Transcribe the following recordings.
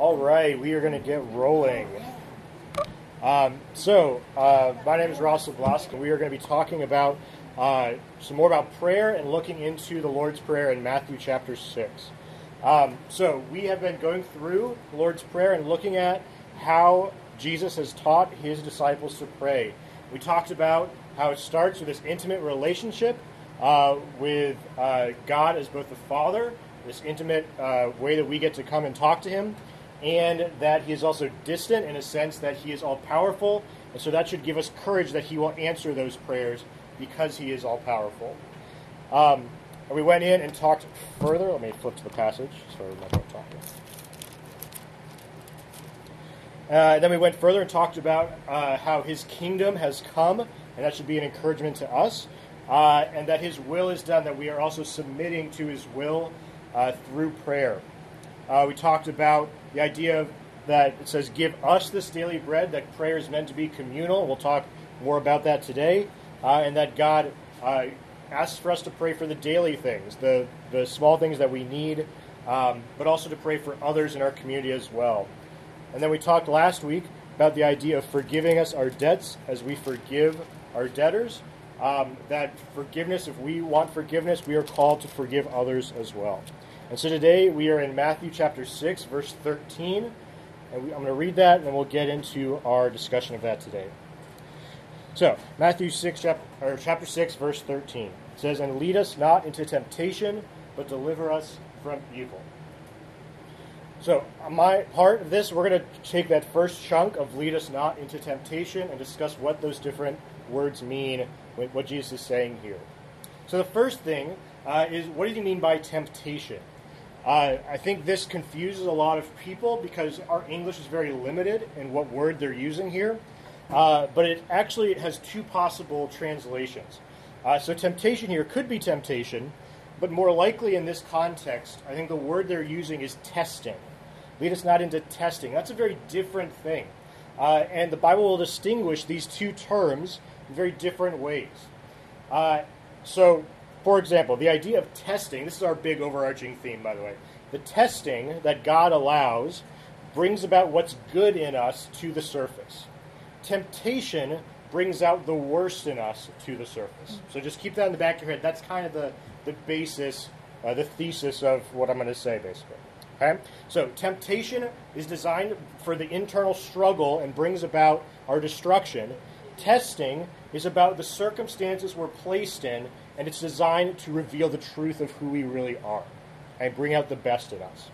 All right, we are going to get rolling. Um, so, uh, my name is Ross Leblask, and we are going to be talking about uh, some more about prayer and looking into the Lord's Prayer in Matthew chapter 6. Um, so, we have been going through the Lord's Prayer and looking at how Jesus has taught his disciples to pray. We talked about how it starts with this intimate relationship uh, with uh, God as both the Father, this intimate uh, way that we get to come and talk to Him, and that He is also distant in a sense that He is all powerful. And so that should give us courage that He will answer those prayers because He is all powerful. Um, we went in and talked further. Let me flip to the passage. Sorry, I'm not talking. Uh, then we went further and talked about uh, how his kingdom has come, and that should be an encouragement to us, uh, and that his will is done, that we are also submitting to his will uh, through prayer. Uh, we talked about the idea of, that it says, Give us this daily bread, that prayer is meant to be communal. We'll talk more about that today, uh, and that God asks for us to pray for the daily things, the, the small things that we need, um, but also to pray for others in our community as well. And then we talked last week about the idea of forgiving us our debts as we forgive our debtors. Um, that forgiveness, if we want forgiveness, we are called to forgive others as well. And so today we are in Matthew chapter 6, verse 13. And we, I'm going to read that and then we'll get into our discussion of that today. So, Matthew 6, chapter, or chapter 6, verse 13. It says, And lead us not into temptation, but deliver us from evil. So, on my part of this, we're going to take that first chunk of lead us not into temptation and discuss what those different words mean, what Jesus is saying here. So, the first thing uh, is what does he mean by temptation? Uh, I think this confuses a lot of people because our English is very limited in what word they're using here. Uh, but it actually has two possible translations. Uh, so, temptation here could be temptation, but more likely in this context, I think the word they're using is testing. Lead us not into testing. That's a very different thing. Uh, and the Bible will distinguish these two terms in very different ways. Uh, so, for example, the idea of testing this is our big overarching theme, by the way. The testing that God allows brings about what's good in us to the surface. Temptation brings out the worst in us to the surface. So just keep that in the back of your head. That's kind of the, the basis, uh, the thesis of what I'm going to say, basically. Okay? So, temptation is designed for the internal struggle and brings about our destruction. Testing is about the circumstances we're placed in, and it's designed to reveal the truth of who we really are and bring out the best in us.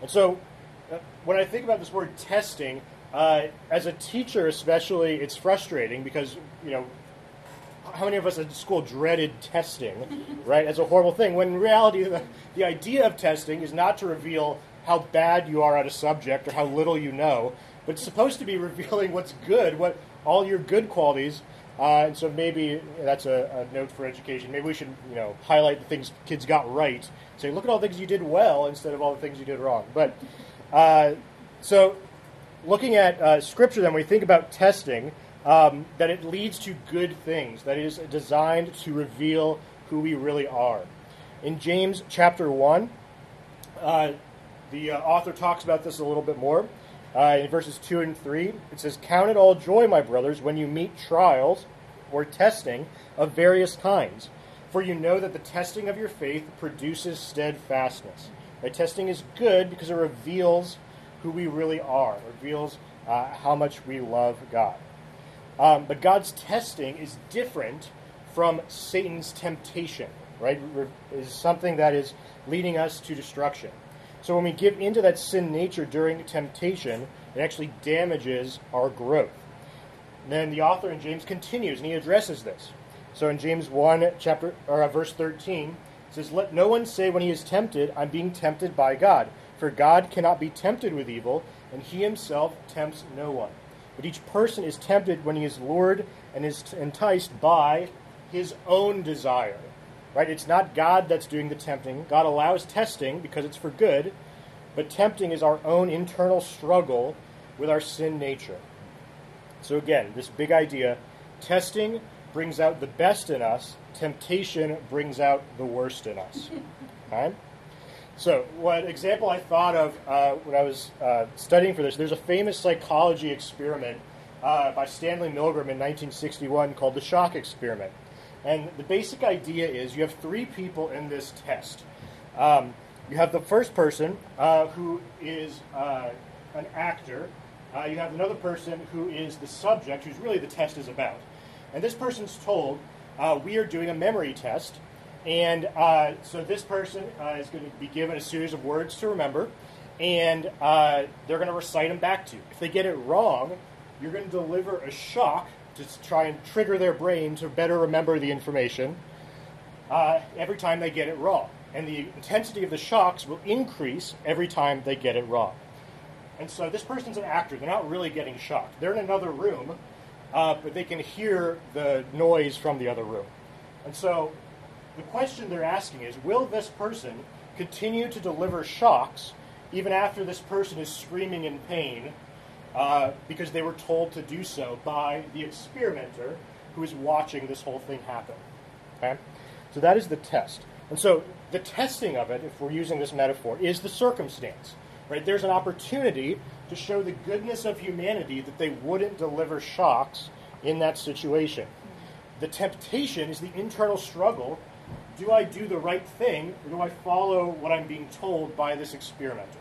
And so, uh, when I think about this word testing, uh, as a teacher especially, it's frustrating because, you know, how many of us at school dreaded testing, right, as a horrible thing, when in reality, the, the idea of testing is not to reveal how bad you are at a subject or how little you know, but it's supposed to be revealing what's good, what all your good qualities. Uh, and so maybe that's a, a, note for education. Maybe we should, you know, highlight the things kids got right. Say, look at all the things you did well instead of all the things you did wrong. But uh, so, looking at uh, scripture, then we think about testing um, that it leads to good things, that is designed to reveal who we really are. In James chapter 1, uh, the uh, author talks about this a little bit more. Uh, in verses 2 and 3, it says, Count it all joy, my brothers, when you meet trials or testing of various kinds. For you know that the testing of your faith produces steadfastness. Right? Testing is good because it reveals who we really are, it reveals uh, how much we love God. Um, but God's testing is different from Satan's temptation, right? Is something that is leading us to destruction. So when we give into that sin nature during temptation, it actually damages our growth. And then the author in James continues and he addresses this. So in James 1, chapter or uh, verse 13, it says, Let no one say when he is tempted, I'm being tempted by God. For God cannot be tempted with evil, and he himself tempts no one. But each person is tempted when he is lured and is enticed by his own desire. Right? It's not God that's doing the tempting. God allows testing because it's for good, but tempting is our own internal struggle with our sin nature. So again, this big idea, testing brings out the best in us, temptation brings out the worst in us. Okay? So, what example I thought of uh, when I was uh, studying for this, there's a famous psychology experiment uh, by Stanley Milgram in 1961 called the shock experiment. And the basic idea is you have three people in this test. Um, you have the first person uh, who is uh, an actor. Uh, you have another person who is the subject, who's really the test is about. And this person's told, we are doing a memory test and uh, so this person uh, is going to be given a series of words to remember, and uh, they're going to recite them back to you. If they get it wrong, you're going to deliver a shock to try and trigger their brain to better remember the information uh, every time they get it wrong. And the intensity of the shocks will increase every time they get it wrong. And so this person's an actor. They're not really getting shocked. They're in another room, uh, but they can hear the noise from the other room. And so the question they're asking is Will this person continue to deliver shocks even after this person is screaming in pain uh, because they were told to do so by the experimenter who is watching this whole thing happen? Okay? So that is the test. And so the testing of it, if we're using this metaphor, is the circumstance. Right? There's an opportunity to show the goodness of humanity that they wouldn't deliver shocks in that situation. The temptation is the internal struggle do I do the right thing, or do I follow what I'm being told by this experimenter?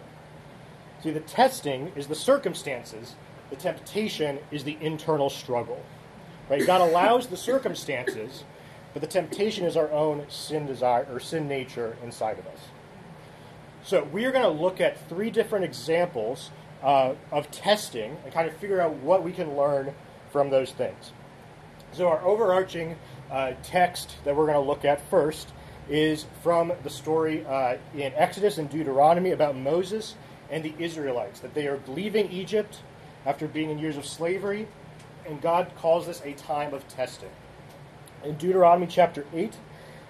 See, the testing is the circumstances, the temptation is the internal struggle. Right? God allows the circumstances, but the temptation is our own sin desire or sin nature inside of us. So we are going to look at three different examples uh, of testing and kind of figure out what we can learn from those things. So our overarching uh, text that we're going to look at first is from the story uh, in Exodus and Deuteronomy about Moses and the Israelites, that they are leaving Egypt after being in years of slavery, and God calls this a time of testing. In Deuteronomy chapter 8,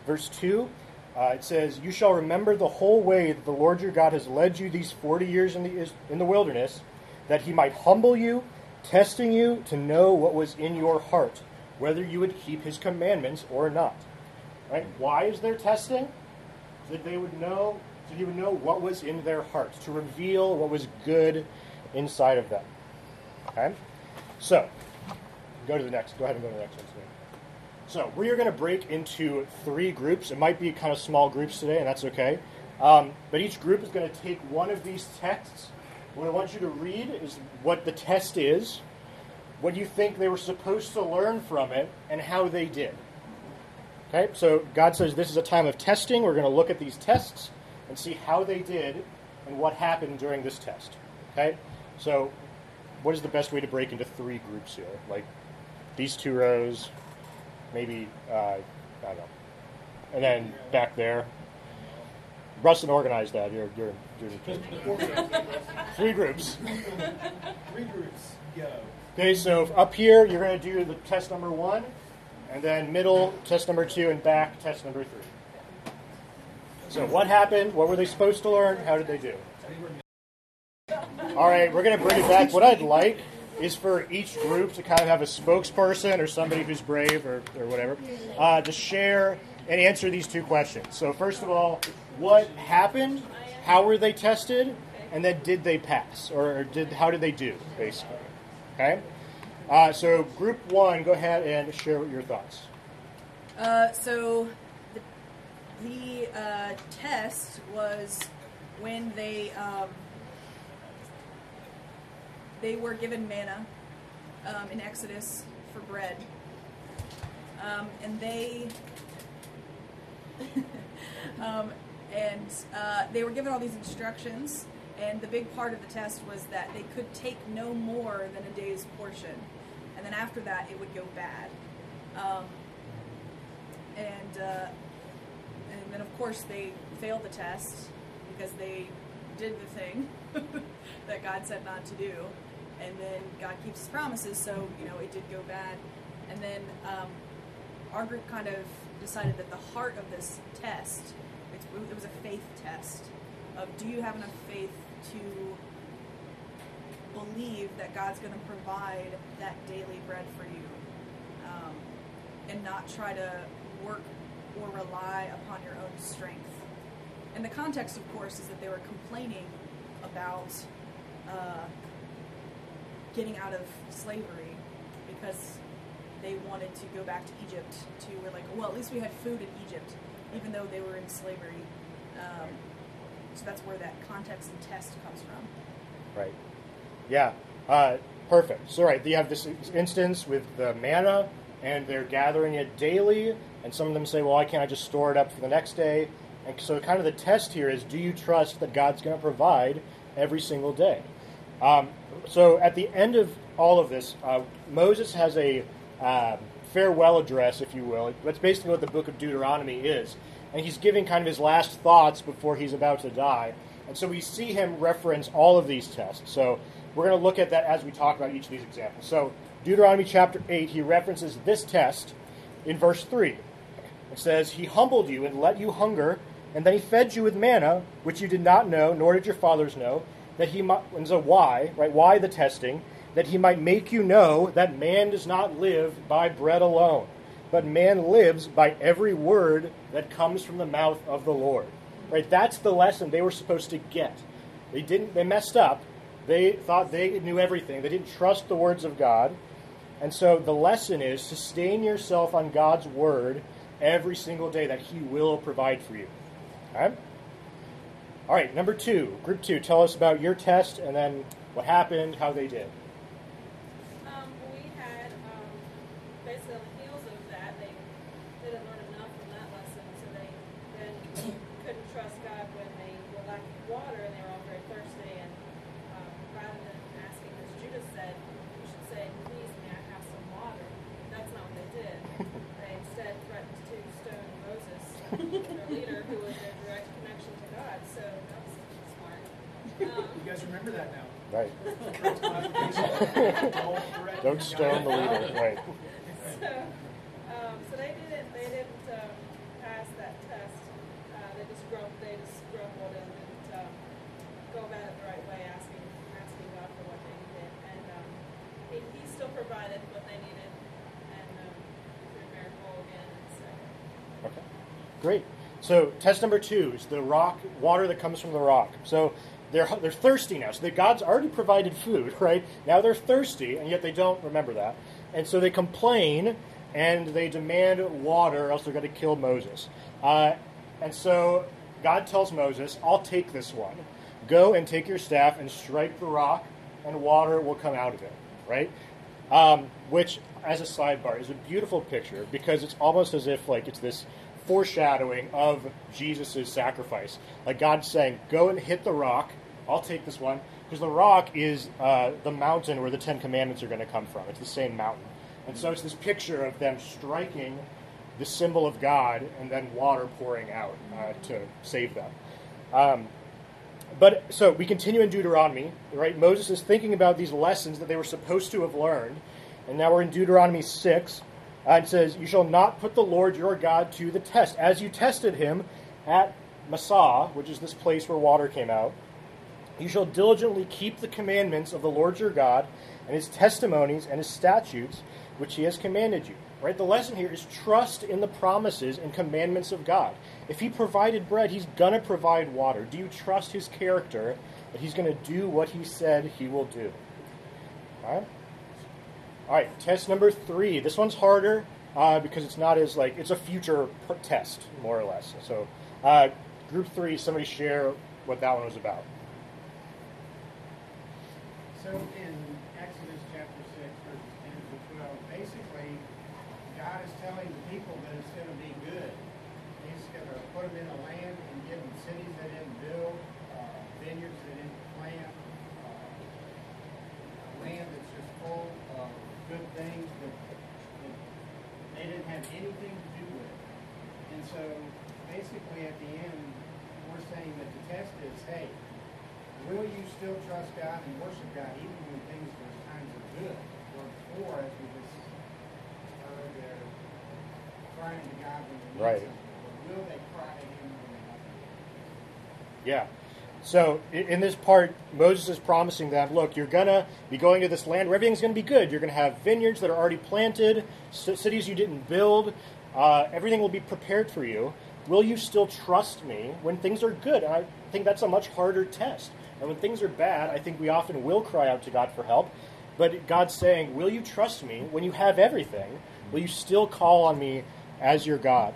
verse 2, uh, it says, You shall remember the whole way that the Lord your God has led you these 40 years in the, in the wilderness, that he might humble you, testing you to know what was in your heart whether you would keep his commandments or not. Right? Why is there testing? That they would know, so he would know what was in their hearts, to reveal what was good inside of them. Okay? So, go to the next. Go ahead and go to the next one. So, we are going to break into three groups. It might be kind of small groups today, and that's okay. Um, but each group is going to take one of these texts. What I want you to read is what the test is, what you think they were supposed to learn from it, and how they did. Okay, so God says this is a time of testing. We're going to look at these tests and see how they did and what happened during this test. Okay, so what is the best way to break into three groups here? Like these two rows, maybe, uh, I don't know. And then back there. Rustin organized that. You're, you're, you're three groups. Three groups. Go. Okay, so up here, you're going to do the test number one, and then middle, test number two, and back, test number three. So, what happened? What were they supposed to learn? How did they do? All right, we're going to bring it back. What I'd like is for each group to kind of have a spokesperson or somebody who's brave or, or whatever uh, to share and answer these two questions. So, first of all, what happened? How were they tested? And then, did they pass? Or did how did they do, basically? Okay? Uh, so, group one, go ahead and share your thoughts. Uh, so, the, uh, test was when they um, they were given manna um, in Exodus for bread, um, and they um, and uh, they were given all these instructions and the big part of the test was that they could take no more than a day's portion. And then after that, it would go bad. Um, and, uh, and then, of course, they failed the test because they did the thing that God said not to do. And then God keeps his promises, so, you know, it did go bad. And then um, our group kind of decided that the heart of this test, it was a faith test of do you have enough faith to believe that God's going to provide that daily bread for you um, and not try to work or rely upon your own strength. And the context, of course, is that they were complaining about uh, getting out of slavery because they wanted to go back to Egypt to were like, well, at least we had food in Egypt, even though they were in slavery. Um, so that's where that context and test comes from. Right. Yeah. Uh, perfect. So, right, you have this instance with the manna, and they're gathering it daily, and some of them say, well, why can't I just store it up for the next day? And so, kind of the test here is do you trust that God's going to provide every single day? Um, so, at the end of all of this, uh, Moses has a um, farewell address, if you will. That's basically what the book of Deuteronomy is. And he's giving kind of his last thoughts before he's about to die. And so we see him reference all of these tests. So we're going to look at that as we talk about each of these examples. So, Deuteronomy chapter 8, he references this test in verse 3. It says, He humbled you and let you hunger, and then he fed you with manna, which you did not know, nor did your fathers know, that he might, and so why, right? Why the testing? That he might make you know that man does not live by bread alone, but man lives by every word that comes from the mouth of the Lord. Right? That's the lesson they were supposed to get. They didn't they messed up. They thought they knew everything. They didn't trust the words of God. And so the lesson is sustain yourself on God's word every single day that he will provide for you. All right? All right, number 2, group 2, tell us about your test and then what happened, how they did. Um, we had um, basically on the heels of that, they didn't learn enough from that lesson, so they then couldn't trust God when they were lacking water and they were all very thirsty. And um, rather than asking, as Judah said, you should say, "Please, may I have some water?" That's not what they did. they instead threatened to stone Moses, their leader, who was their direct connection to God. So that was smart. Um, You guys remember that now. Right. Don't threaten Don't stone the leader. Right. so, um, so they didn't they didn't um, pass that test. Uh, they just grumbled. They just grumbled and didn't um, go about it the right way, asking asking God for what they needed. And um, he, he still provided what they needed, and um, through miracle again. So Okay. Great. So test number two is the rock water that comes from the rock. So they're they're thirsty now. So the God's already provided food, right? Now they're thirsty, and yet they don't remember that, and so they complain and they demand water, or else they're going to kill Moses. Uh, and so God tells Moses, "I'll take this one. Go and take your staff and strike the rock, and water will come out of it." Right? um, which, as a sidebar, is a beautiful picture because it's almost as if like it's this foreshadowing of Jesus' sacrifice. Like God's saying, "Go and hit the rock. I'll take this one." Because the rock is uh, the mountain where the Ten Commandments are going to come from. It's the same mountain, and so it's this picture of them striking the symbol of God and then water pouring out uh, to save them. Um, but so we continue in Deuteronomy, right? Moses is thinking about these lessons that they were supposed to have learned, and now we're in Deuteronomy six. It says, "You shall not put the Lord your God to the test, as you tested him at Massah, which is this place where water came out. You shall diligently keep the commandments of the Lord your God, and his testimonies and his statutes, which he has commanded you." Right? The lesson here is trust in the promises and commandments of God. If he provided bread, he's going to provide water. Do you trust his character that he's going to do what he said he will do? All right? All right, test number three. This one's harder uh, because it's not as like it's a future test, more or less. So, uh, group three, somebody share what that one was about. So in Exodus chapter six, verses ten to twelve, basically, God is telling the people that it's gonna be good. He's gonna put them in a land and give them cities they didn't build, uh, vineyards they didn't plant, uh, a land that's just full of good things that, that they didn't have anything to do with. And so, basically, at the end, we're saying that the test is, hey, Will you still trust God and worship God even when things are times are good? Or before, as we just heard, they're crying to God when they need Right. Or will they cry to Him when they have? Yeah. So in this part, Moses is promising them, look, you're gonna be going to this land where everything's gonna be good. You're gonna have vineyards that are already planted, cities you didn't build. Uh, everything will be prepared for you. will you still trust me when things are good? And I think that's a much harder test. And when things are bad, I think we often will cry out to God for help. But God's saying, Will you trust me when you have everything? Will you still call on me as your God?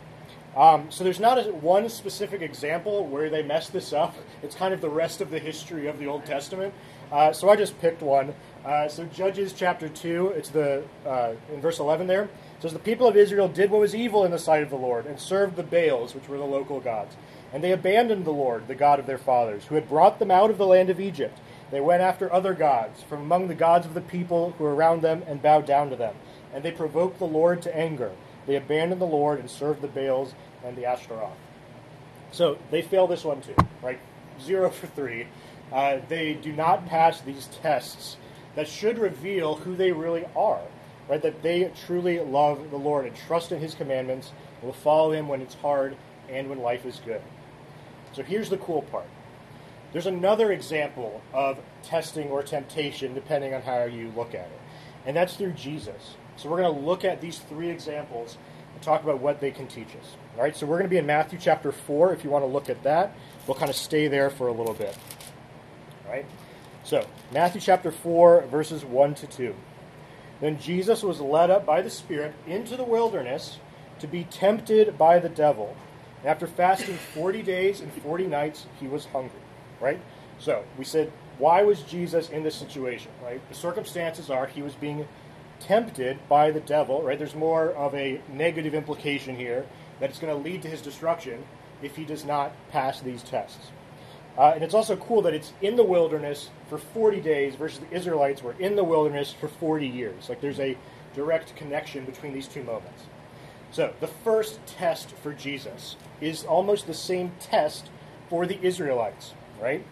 Um, so there's not a, one specific example where they messed this up. It's kind of the rest of the history of the Old Testament. Uh, so I just picked one. Uh, so Judges chapter two, it's the uh, in verse 11 there. Says the people of Israel did what was evil in the sight of the Lord and served the Baals, which were the local gods. And they abandoned the Lord, the God of their fathers, who had brought them out of the land of Egypt. They went after other gods from among the gods of the people who were around them and bowed down to them. And they provoked the Lord to anger. They abandoned the Lord and served the Baals and the Ashtaroth. So they fail this one too, right? Zero for three. Uh, they do not pass these tests that should reveal who they really are, right? That they truly love the Lord and trust in His commandments and will follow Him when it's hard and when life is good. So here's the cool part. There's another example of testing or temptation, depending on how you look at it, and that's through Jesus. So we're going to look at these three examples and talk about what they can teach us. All right, so we're going to be in Matthew chapter 4 if you want to look at that. We'll kind of stay there for a little bit. All right, so Matthew chapter 4, verses 1 to 2. Then Jesus was led up by the Spirit into the wilderness to be tempted by the devil. And after fasting 40 days and 40 nights, he was hungry. Right? So we said, why was Jesus in this situation? Right? The circumstances are he was being tempted by the devil. Right? There's more of a negative implication here that it's going to lead to his destruction if he does not pass these tests. Uh, and it's also cool that it's in the wilderness for 40 days versus the Israelites were in the wilderness for 40 years. Like there's a direct connection between these two moments. So the first test for Jesus is almost the same test for the Israelites, right?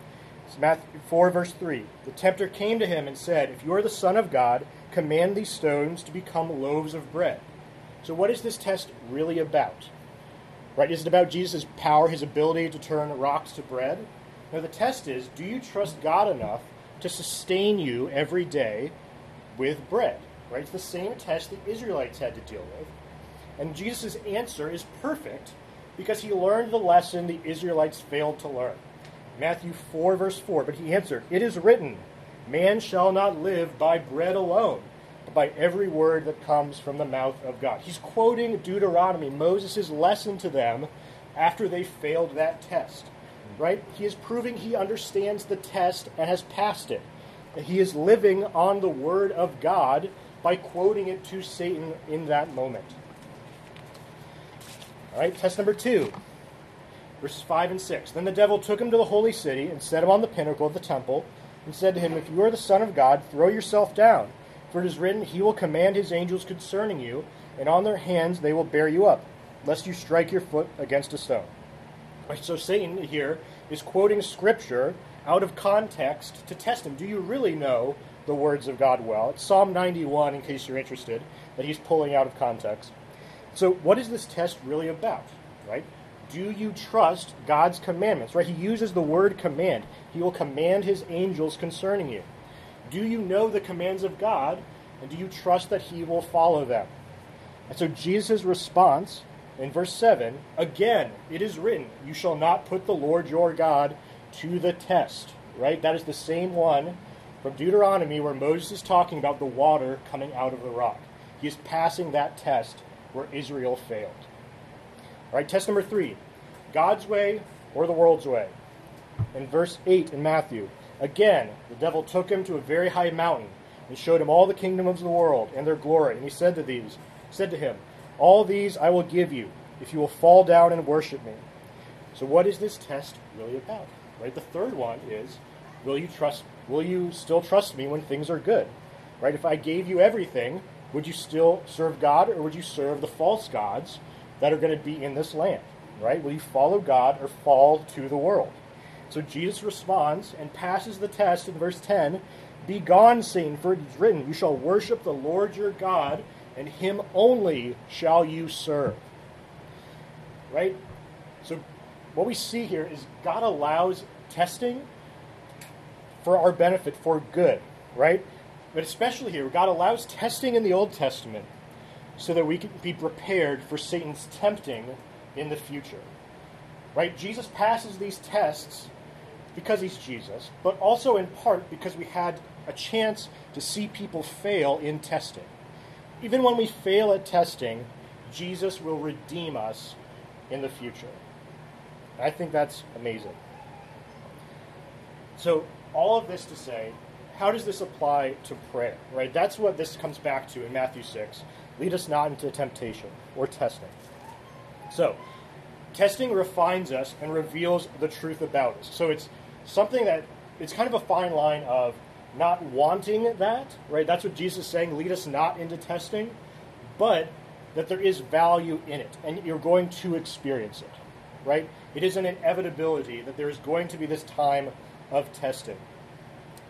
It's Matthew 4, verse 3. The tempter came to him and said, If you are the Son of God, command these stones to become loaves of bread. So, what is this test really about? Right? Is it about Jesus' power, his ability to turn rocks to bread? Now, the test is do you trust God enough to sustain you every day with bread? Right? It's the same test the Israelites had to deal with. And Jesus' answer is perfect because he learned the lesson the Israelites failed to learn. Matthew 4, verse 4. But he answered, It is written, Man shall not live by bread alone, but by every word that comes from the mouth of God. He's quoting Deuteronomy, Moses' lesson to them after they failed that test. Right? He is proving he understands the test and has passed it. He is living on the word of God by quoting it to Satan in that moment. All right, test number two, verses 5 and 6. Then the devil took him to the holy city and set him on the pinnacle of the temple and said to him, If you are the Son of God, throw yourself down. For it is written, He will command His angels concerning you, and on their hands they will bear you up, lest you strike your foot against a stone. Right, so Satan here is quoting Scripture out of context to test him. Do you really know the words of God well? It's Psalm 91, in case you're interested, that he's pulling out of context. So, what is this test really about? Right? Do you trust God's commandments? Right? He uses the word command. He will command his angels concerning you. Do you know the commands of God, and do you trust that he will follow them? And so Jesus' response in verse 7 again, it is written, You shall not put the Lord your God to the test. Right? That is the same one from Deuteronomy where Moses is talking about the water coming out of the rock. He is passing that test where Israel failed. All right, test number three God's way or the world's way. In verse 8 in Matthew, again, the devil took him to a very high mountain and showed him all the kingdoms of the world and their glory. And he said to these, said to him, All these I will give you if you will fall down and worship me. So what is this test really about? Right? The third one is, will you trust will you still trust me when things are good? Right? If I gave you everything, would you still serve God or would you serve the false gods that are going to be in this land? Right? Will you follow God or fall to the world? So Jesus responds and passes the test in verse 10 Be gone, Satan, for it is written, You shall worship the Lord your God, and him only shall you serve. Right? So what we see here is God allows testing for our benefit, for good, right? But especially here, God allows testing in the Old Testament so that we can be prepared for Satan's tempting in the future. Right? Jesus passes these tests because he's Jesus, but also in part because we had a chance to see people fail in testing. Even when we fail at testing, Jesus will redeem us in the future. I think that's amazing. So, all of this to say, how does this apply to prayer? Right? That's what this comes back to in Matthew 6. Lead us not into temptation or testing. So, testing refines us and reveals the truth about us. So, it's something that it's kind of a fine line of not wanting that, right? That's what Jesus is saying, lead us not into testing, but that there is value in it and you're going to experience it, right? It is an inevitability that there is going to be this time of testing.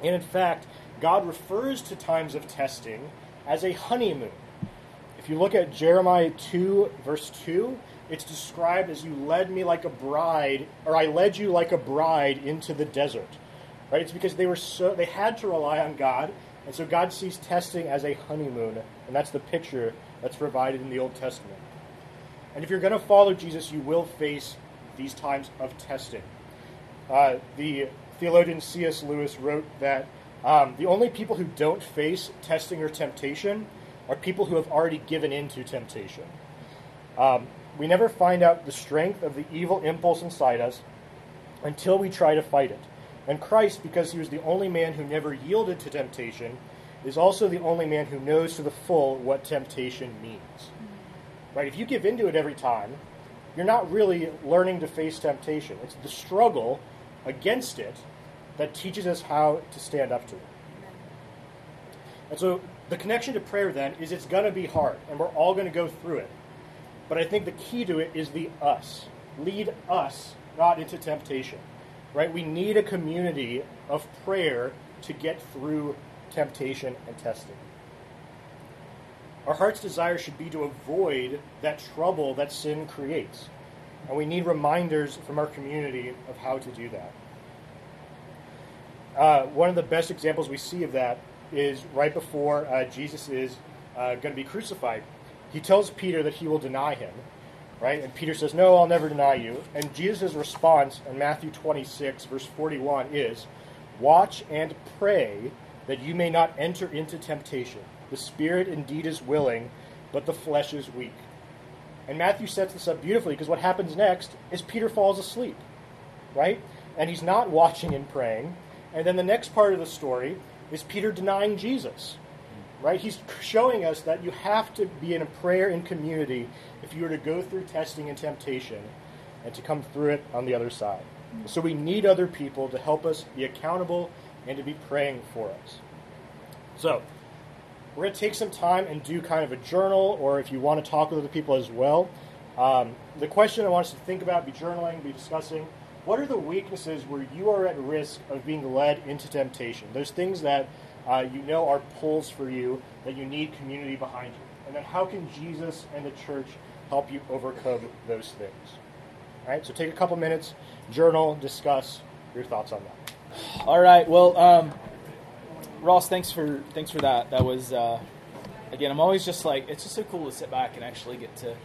And in fact, God refers to times of testing as a honeymoon. If you look at Jeremiah 2, verse 2, it's described as you led me like a bride, or I led you like a bride into the desert. Right? It's because they were so they had to rely on God, and so God sees testing as a honeymoon, and that's the picture that's provided in the Old Testament. And if you're going to follow Jesus, you will face these times of testing. Uh, the theologian C.S. Lewis wrote that um, the only people who don't face testing or temptation are people who have already given in to temptation. Um, we never find out the strength of the evil impulse inside us until we try to fight it. And Christ, because he was the only man who never yielded to temptation, is also the only man who knows to the full what temptation means. Right? If you give into it every time, you're not really learning to face temptation. It's the struggle against it that teaches us how to stand up to it. And so the connection to prayer then is it's going to be hard, and we're all going to go through it. But I think the key to it is the us. Lead us not into temptation. Right? We need a community of prayer to get through temptation and testing. Our heart's desire should be to avoid that trouble that sin creates. And we need reminders from our community of how to do that. Uh, one of the best examples we see of that is right before uh, Jesus is uh, going to be crucified. He tells Peter that he will deny him, right? And Peter says, No, I'll never deny you. And Jesus' response in Matthew 26, verse 41 is, Watch and pray that you may not enter into temptation. The spirit indeed is willing, but the flesh is weak. And Matthew sets this up beautifully because what happens next is Peter falls asleep, right? And he's not watching and praying. And then the next part of the story is Peter denying Jesus, right? He's showing us that you have to be in a prayer in community if you were to go through testing and temptation and to come through it on the other side. So we need other people to help us be accountable and to be praying for us. So, we're going to take some time and do kind of a journal, or if you want to talk with other people as well. Um, the question I want us to think about, be journaling, be discussing what are the weaknesses where you are at risk of being led into temptation? Those things that uh, you know are pulls for you, that you need community behind you. And then how can Jesus and the church help you overcome those things? All right, so take a couple minutes, journal, discuss your thoughts on that. All right. Well, um, Ross, thanks for thanks for that. That was uh, again. I'm always just like it's just so cool to sit back and actually get to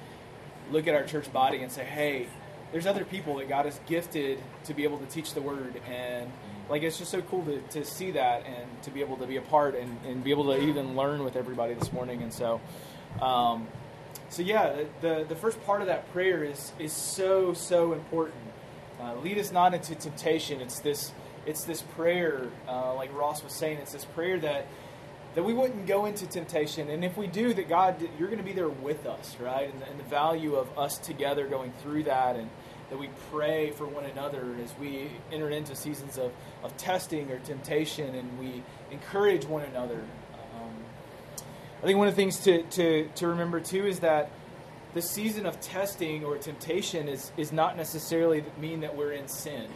look at our church body and say, hey, there's other people that God has gifted to be able to teach the word and like it's just so cool to, to see that and to be able to be a part and, and be able to even learn with everybody this morning. And so um, so yeah the the first part of that prayer is is so so important. Uh, lead us not into temptation. It's this it's this prayer uh, like ross was saying it's this prayer that that we wouldn't go into temptation. And if we do that god you're going to be there with us right? And, and the value of us together going through that and that we pray for one another as we enter into seasons of, of testing or temptation and we encourage one another. Um, I think one of the things to, to, to remember too is that the season of testing or temptation is, is not necessarily mean that we're in sin.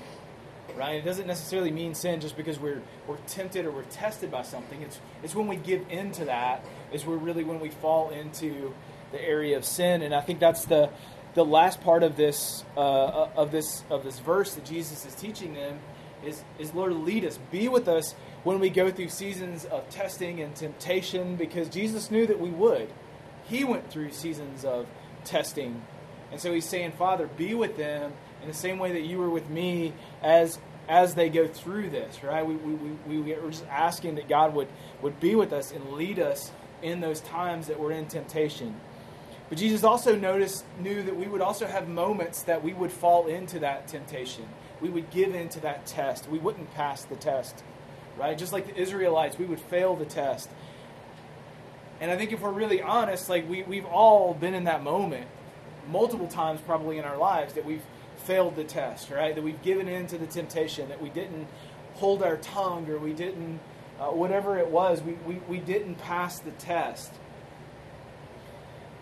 Right? It doesn't necessarily mean sin just because we're we're tempted or we're tested by something. It's it's when we give into that is we're really when we fall into the area of sin. And I think that's the the last part of this uh, of this of this verse that Jesus is teaching them is is Lord lead us, be with us when we go through seasons of testing and temptation, because Jesus knew that we would. He went through seasons of testing, and so He's saying, Father, be with them in the same way that you were with me as as they go through this, right? We, we, we, we were just asking that God would, would be with us and lead us in those times that we're in temptation. But Jesus also noticed, knew that we would also have moments that we would fall into that temptation. We would give into that test. We wouldn't pass the test, right? Just like the Israelites, we would fail the test. And I think if we're really honest, like we, we've all been in that moment multiple times probably in our lives that we've failed the test, right? That we've given in to the temptation, that we didn't hold our tongue or we didn't, uh, whatever it was, we, we, we didn't pass the test.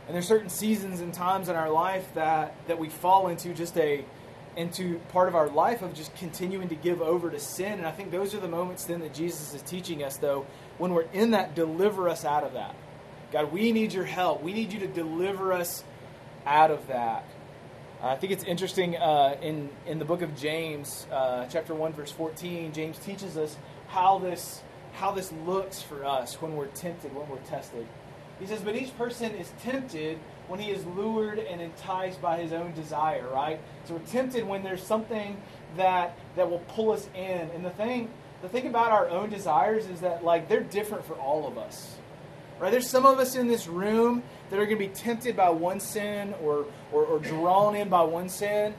And there's certain seasons and times in our life that, that we fall into just a into part of our life of just continuing to give over to sin. And I think those are the moments then that Jesus is teaching us, though, when we're in that, deliver us out of that. God, we need your help. We need you to deliver us out of that. I think it's interesting uh, in in the book of James, uh, chapter one, verse fourteen. James teaches us how this how this looks for us when we're tempted, when we're tested. He says, "But each person is tempted when he is lured and enticed by his own desire." Right. So we're tempted when there's something that that will pull us in. And the thing the thing about our own desires is that like they're different for all of us. Right? There's some of us in this room that are going to be tempted by one sin or, or, or drawn in by one sin.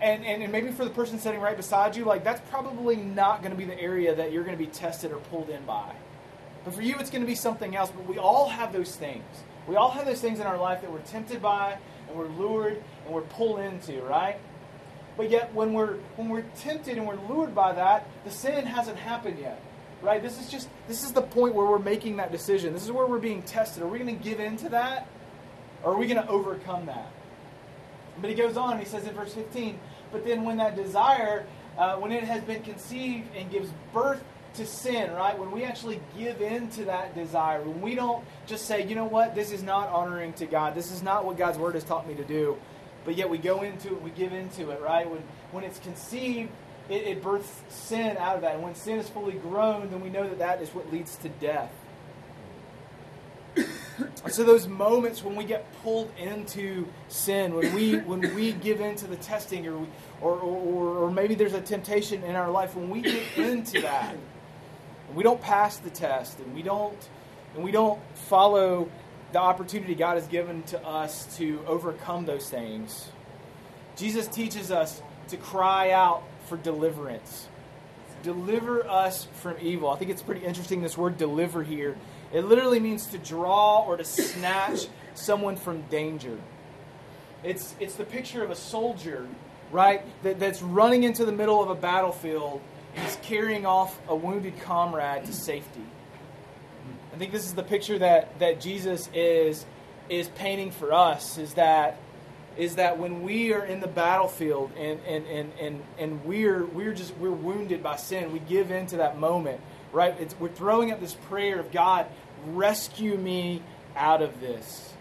And, and, and maybe for the person sitting right beside you, like that's probably not going to be the area that you're going to be tested or pulled in by. But for you, it's going to be something else. But we all have those things. We all have those things in our life that we're tempted by and we're lured and we're pulled into, right? But yet, when we're when we're tempted and we're lured by that, the sin hasn't happened yet right? This is just this is the point where we're making that decision. This is where we're being tested. Are we going to give in to that, or are we going to overcome that? But he goes on. He says in verse 15, but then when that desire, uh, when it has been conceived and gives birth to sin, right? When we actually give in to that desire, when we don't just say, you know what, this is not honoring to God. This is not what God's word has taught me to do. But yet we go into it, we give into it, right? When when it's conceived it, it births sin out of that. And when sin is fully grown, then we know that that is what leads to death. so those moments when we get pulled into sin, when we when we give into the testing, or, we, or, or or maybe there's a temptation in our life, when we get into that, and we don't pass the test, and we don't and we don't follow the opportunity God has given to us to overcome those things. Jesus teaches us to cry out for deliverance. Deliver us from evil. I think it's pretty interesting, this word deliver here. It literally means to draw or to snatch someone from danger. It's, it's the picture of a soldier, right, that, that's running into the middle of a battlefield he's carrying off a wounded comrade to safety. I think this is the picture that, that Jesus is, is painting for us is that is that when we are in the battlefield and, and, and, and, and we're, we're just we're wounded by sin, we give in to that moment, right? It's, we're throwing up this prayer of God, rescue me out of this.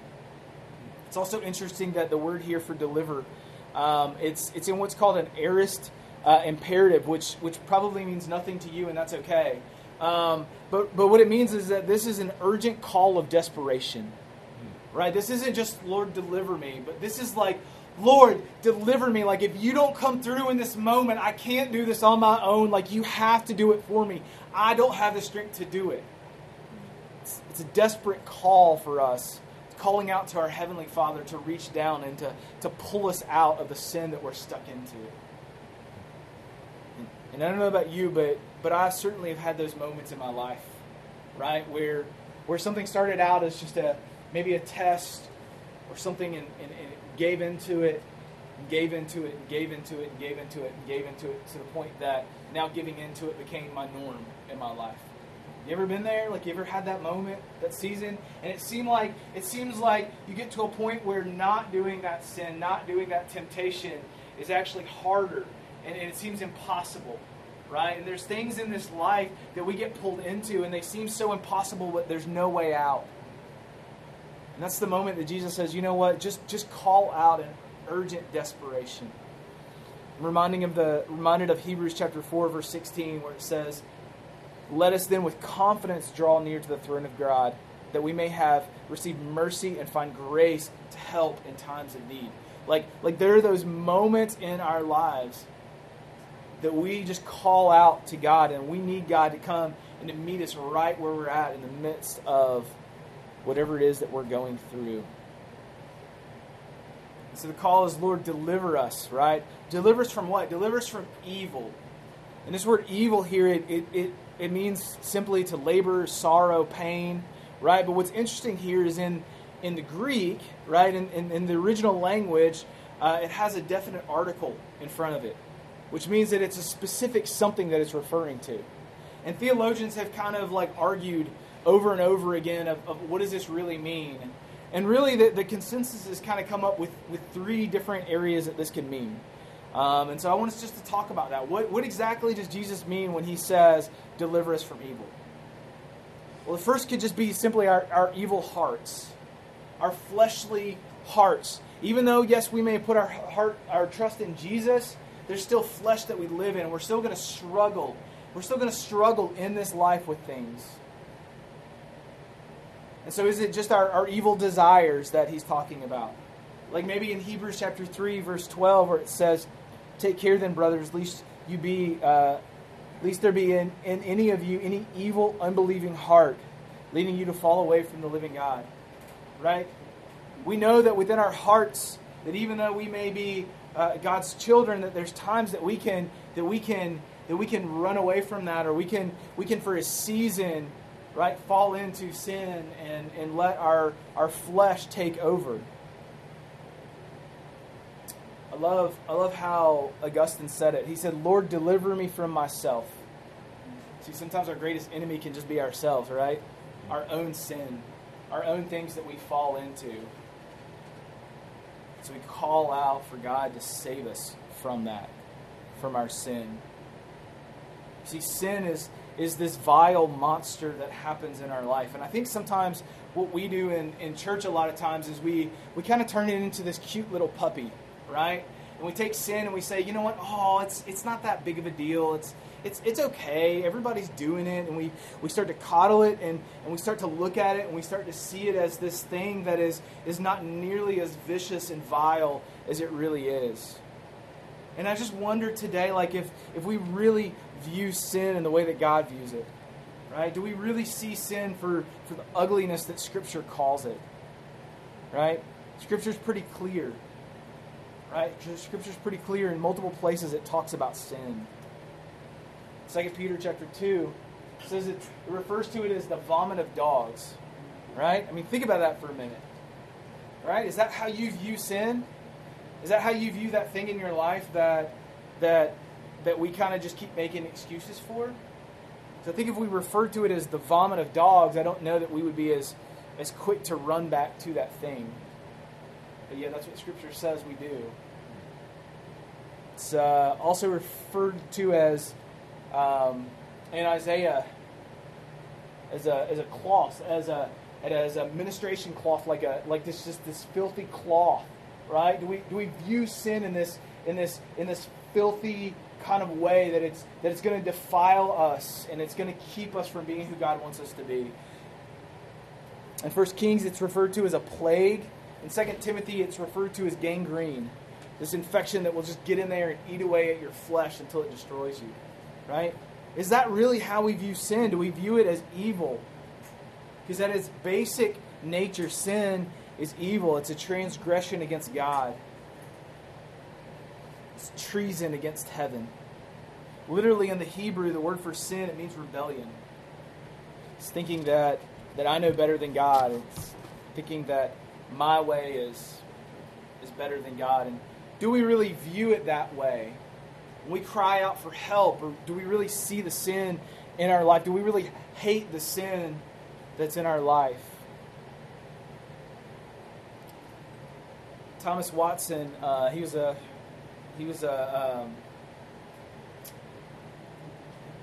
It's also interesting that the word here for deliver, um, it's, it's in what's called an aorist uh, imperative, which, which probably means nothing to you, and that's okay. Um, but, but what it means is that this is an urgent call of desperation right? This isn't just, Lord, deliver me, but this is like, Lord, deliver me. Like, if you don't come through in this moment, I can't do this on my own. Like, you have to do it for me. I don't have the strength to do it. It's, it's a desperate call for us, calling out to our Heavenly Father to reach down and to, to pull us out of the sin that we're stuck into. And, I don't know about you, but, but I certainly have had those moments in my life, right? Where, where something started out as just a, maybe a test or something and, and, and gave into it and gave into it and gave into it and gave into it and gave into it to the point that now giving into it became my norm in my life. You ever been there? Like you ever had that moment, that season, and it seemed like it seems like you get to a point where not doing that sin, not doing that temptation is actually harder, and, it seems impossible, right? And there's things in this life that we get pulled into, and they seem so impossible, but there's no way out. And that's the moment that Jesus says, you know what, just, just call out an urgent desperation. I'm reminding of the reminded of Hebrews chapter 4, verse 16, where it says, Let us then with confidence draw near to the throne of God, that we may have received mercy and find grace to help in times of need. Like, like there are those moments in our lives that we just call out to God and we need God to come and to meet us right where we're at in the midst of whatever it is that we're going through. So the call is, Lord, deliver us, right? Deliver us from what? Deliver us from evil. And this word evil here, it, it, it, it means simply to labor, sorrow, pain, right? But what's interesting here is in, in the Greek, right, in, in, in the original language, uh, it has a definite article in front of it, which means that it's a specific something that it's referring to. And theologians have kind of like argued over and over again of, of what does this really mean? And really, the, the consensus has kind of come up with, with three different areas that this can mean. Um, and so I want us just to talk about that. What, what exactly does Jesus mean when he says, deliver us from evil? Well, the first could just be simply our, our evil hearts, our fleshly hearts. Even though, yes, we may put our heart, our trust in Jesus, there's still flesh that we live in. We're still going to struggle. We're still going to struggle in this life with things. And so, is it just our, our evil desires that he's talking about? Like maybe in Hebrews chapter 3, verse 12, where it says, Take care then, brothers, lest you be, uh, lest there be in, in any of you any evil, unbelieving heart, leading you to fall away from the living God. Right? We know that within our hearts, that even though we may be uh, God's children, that there's times that we can that we can that we can run away from that, or we can we can for a season, right, fall into sin and and let our our flesh take over. I love I love how Augustine said it. He said, "Lord, deliver me from myself." See, sometimes our greatest enemy can just be ourselves, right? Our own sin, our own things that we fall into. So we call out for God to save us from that, from our sin. See, sin is is this vile monster that happens in our life. And I think sometimes what we do in, in church a lot of times is we, we kind of turn it into this cute little puppy, right? And we take sin and we say, you know what? Oh, it's it's not that big of a deal. It's it's it's okay. Everybody's doing it, and we we start to coddle it, and and we start to look at it, and we start to see it as this thing that is is not nearly as vicious and vile as it really is. And I just wonder today, like if if we really view sin in the way that God views it, right? Do we really see sin for for the ugliness that Scripture calls it? Right? Scripture's pretty clear right? Scripture's pretty clear in multiple places it talks about sin. Second Peter chapter two says it, refers to it as the vomit of dogs. Right? I mean think about that for a minute. Right? Is that how you view sin? Is that how you view that thing in your life that that that we kind of just keep making excuses for? So I think if we refer to it as the vomit of dogs, I don't know that we would be as as quick to run back to that thing. But yeah, that's what Scripture says we do. It's uh, also referred to as um, in Isaiah as a as a cloth, as a as a menstruation cloth, like a like this just this filthy cloth, right? Do we do we view sin in this in this in this filthy kind of way that it's that it's going to defile us and it's going to keep us from being who God wants us to be? In First Kings, it's referred to as a plague. In 2 Timothy, it's referred to as gangrene. This infection that will just get in there and eat away at your flesh until it destroys you. Right? Is that really how we view sin? Do we view it as evil? Because at its basic nature, sin is evil. It's a transgression against God. It's treason against heaven. Literally in the Hebrew, the word for sin, it means rebellion. It's thinking that, that I know better than God. It's thinking that my way is is better than God. And do we really view it that way? We cry out for help, or do we really see the sin in our life? Do we really hate the sin that's in our life? Thomas Watson, uh, he was a he was a um,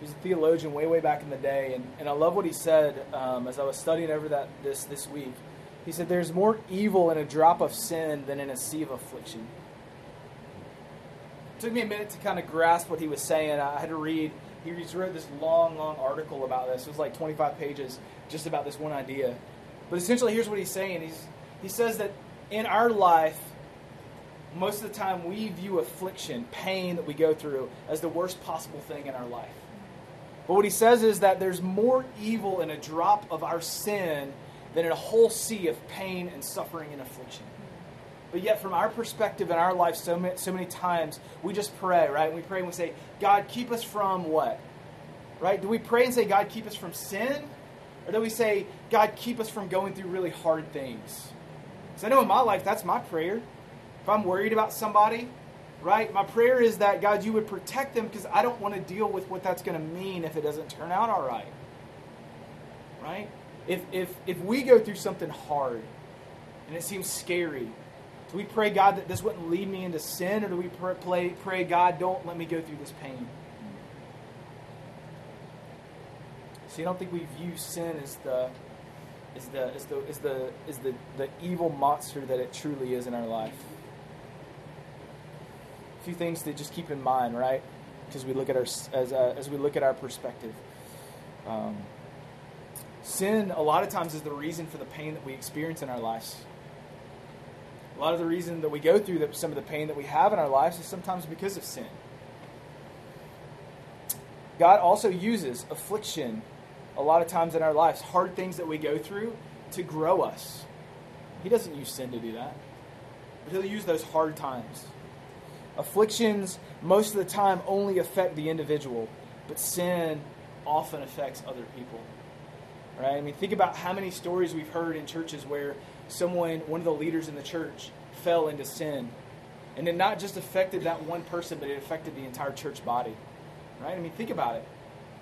he was a theologian way way back in the day, and, and I love what he said um, as I was studying over that this this week. He said, There's more evil in a drop of sin than in a sea of affliction. It took me a minute to kind of grasp what he was saying. I had to read, he wrote this long, long article about this. It was like 25 pages just about this one idea. But essentially, here's what he's saying. He's, he says that in our life, most of the time we view affliction, pain that we go through, as the worst possible thing in our life. But what he says is that there's more evil in a drop of our sin than in a whole sea of pain and suffering and affliction. But yet, from our perspective in our life, so many, so many times we just pray, right? We pray and we say, God, keep us from what? Right? Do we pray and say, God, keep us from sin? Or do we say, God, keep us from going through really hard things? Because I know in my life, that's my prayer. If I'm worried about somebody, right, my prayer is that, God, you would protect them because I don't want to deal with what that's going to mean if it doesn't turn out all right. Right? If, if, if we go through something hard and it seems scary, do we pray, God, that this wouldn't lead me into sin, or do we pray, pray God, don't let me go through this pain? See, I don't think we view sin as the is the is the is the is the, the evil monster that it truly is in our life. A few things to just keep in mind, right? Because we look at our as uh, as we look at our perspective. Um, sin, a lot of times, is the reason for the pain that we experience in our lives. A lot of the reason that we go through the, some of the pain that we have in our lives is sometimes because of sin. God also uses affliction a lot of times in our lives, hard things that we go through to grow us. He doesn't use sin to do that, but He'll use those hard times. Afflictions, most of the time, only affect the individual, but sin often affects other people. Right? I mean, think about how many stories we've heard in churches where someone, one of the leaders in the church, fell into sin. And it not just affected that one person, but it affected the entire church body. Right? I mean, think about it.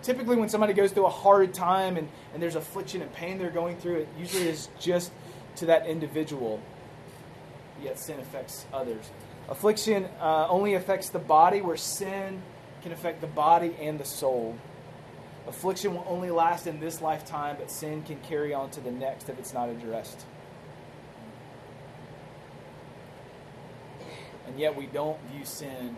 Typically, when somebody goes through a hard time and, and there's affliction and pain they're going through, it usually is just to that individual. Yet sin affects others. Affliction uh, only affects the body, where sin can affect the body and the soul. Affliction will only last in this lifetime, but sin can carry on to the next if it's not addressed. And yet we don't view sin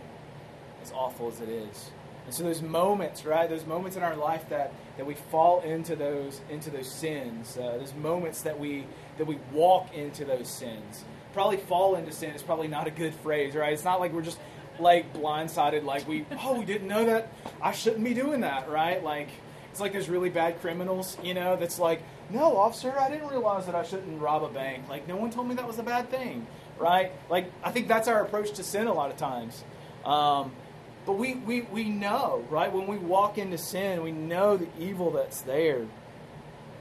as awful as it is. And so those moments, right? Those moments in our life that, that we fall into those into those sins, uh, those moments that we that we walk into those sins. Probably fall into sin is probably not a good phrase, right? It's not like we're just like blindsided, like we oh we didn't know that I shouldn't be doing that, right? Like it's like there's really bad criminals, you know, that's like, no, officer, I didn't realize that I shouldn't rob a bank. Like no one told me that was a bad thing, right? Like I think that's our approach to sin a lot of times. Um, but we, we, we know, right? When we walk into sin, we know the evil that's there.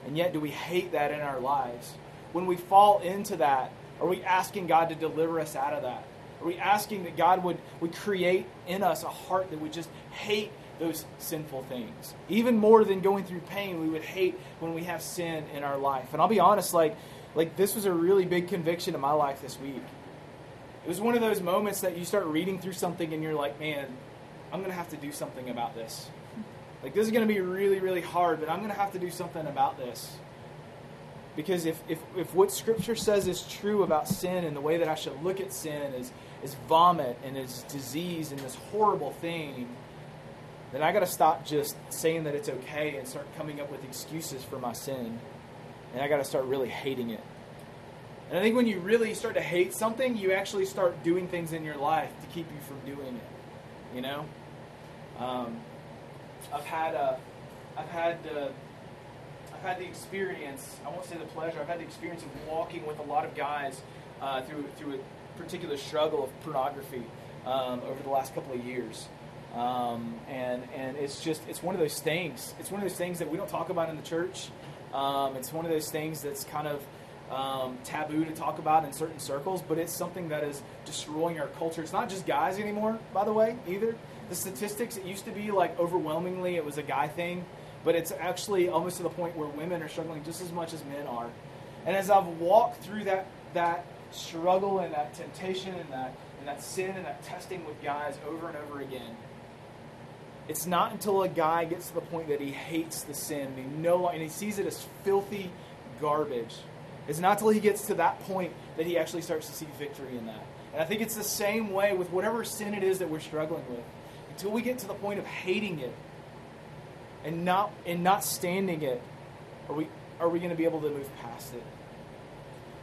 And yet, do we hate that in our lives? When we fall into that, are we asking God to deliver us out of that? Are we asking that God would, would create in us a heart that would just hate those sinful things? Even more than going through pain, we would hate when we have sin in our life. And I'll be honest, like, like this was a really big conviction in my life this week. It was one of those moments that you start reading through something and you're like, man, I'm going to have to do something about this. Like, this is going to be really, really hard, but I'm going to have to do something about this. Because if, if, if what Scripture says is true about sin and the way that I should look at sin is, is vomit and is disease and this horrible thing, then I got to stop just saying that it's okay and start coming up with excuses for my sin. And I got to start really hating it. And I think when you really start to hate something, you actually start doing things in your life to keep you from doing it. You know? Um, I've had a, I've had the, I've had the experience. I won't say the pleasure. I've had the experience of walking with a lot of guys uh, through through a particular struggle of pornography um, over the last couple of years. Um, and and it's just it's one of those things. It's one of those things that we don't talk about in the church. Um, it's one of those things that's kind of um, taboo to talk about in certain circles, but it's something that is destroying our culture. It's not just guys anymore, by the way, either the statistics, it used to be like overwhelmingly it was a guy thing, but it's actually almost to the point where women are struggling just as much as men are. And as I've walked through that that struggle and that temptation and that and that sin and that testing with guys over and over again, it's not until a guy gets to the point that he hates the sin and he no and he sees it as filthy garbage. It's not until he gets to that point that he actually starts to see victory in that. And I think it's the same way with whatever sin it is that we're struggling with until we get to the point of hating it and not and not standing it, are we are we going to be able to move past it?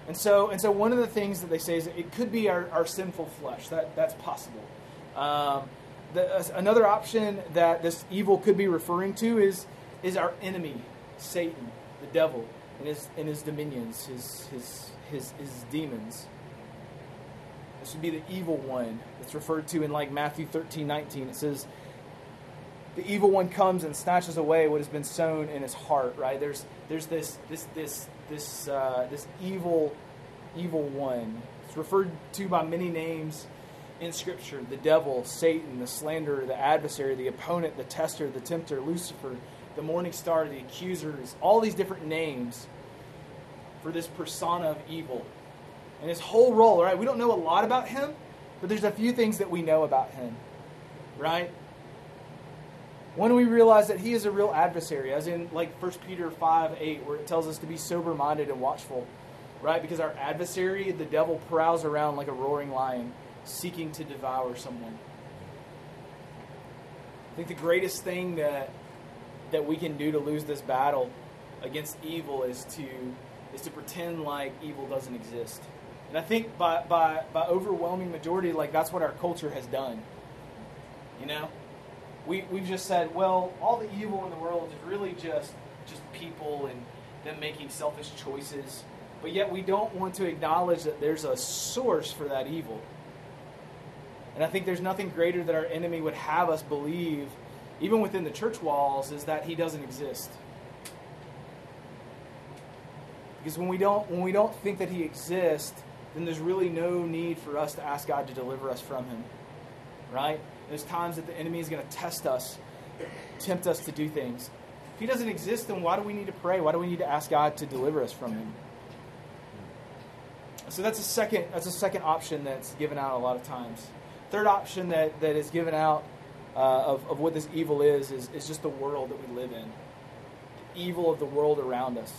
And so, and so one of the things that they say is it could be our, our sinful flesh. That, that's possible. Um, the, another option that this evil could be referring to is, is our enemy, Satan, the devil, and his, and his dominions, his, his, his, his demons. This would be the evil one that's referred to in like Matthew 13, 19. It says, the evil one comes and snatches away what has been sown in his heart, right? There's, there's this, this, this, this, uh, this evil, evil one. It's referred to by many names in Scripture the devil, Satan, the slanderer, the adversary, the opponent, the tester, the tempter, Lucifer, the morning star, the accusers, all these different names for this persona of evil. And his whole role, right? We don't know a lot about him, but there's a few things that we know about him, right? When we realize that he is a real adversary, as in like 1 Peter 5 8, where it tells us to be sober minded and watchful, right? Because our adversary, the devil, prowls around like a roaring lion, seeking to devour someone. I think the greatest thing that that we can do to lose this battle against evil is to is to pretend like evil doesn't exist. And I think by by by overwhelming majority, like that's what our culture has done. You know? We we've just said, well, all the evil in the world is really just just people and them making selfish choices. But yet we don't want to acknowledge that there's a source for that evil. And I think there's nothing greater that our enemy would have us believe, even within the church walls, is that he doesn't exist. Because when we don't when we don't think that he exists, then there's really no need for us to ask God to deliver us from him. Right? There's times that the enemy is going to test us, tempt us to do things. If he doesn't exist, then why do we need to pray? Why do we need to ask God to deliver us from him? So that's a second that's a second option that's given out a lot of times. Third option that, that is given out uh, of, of what this evil is, is is just the world that we live in. The evil of the world around us.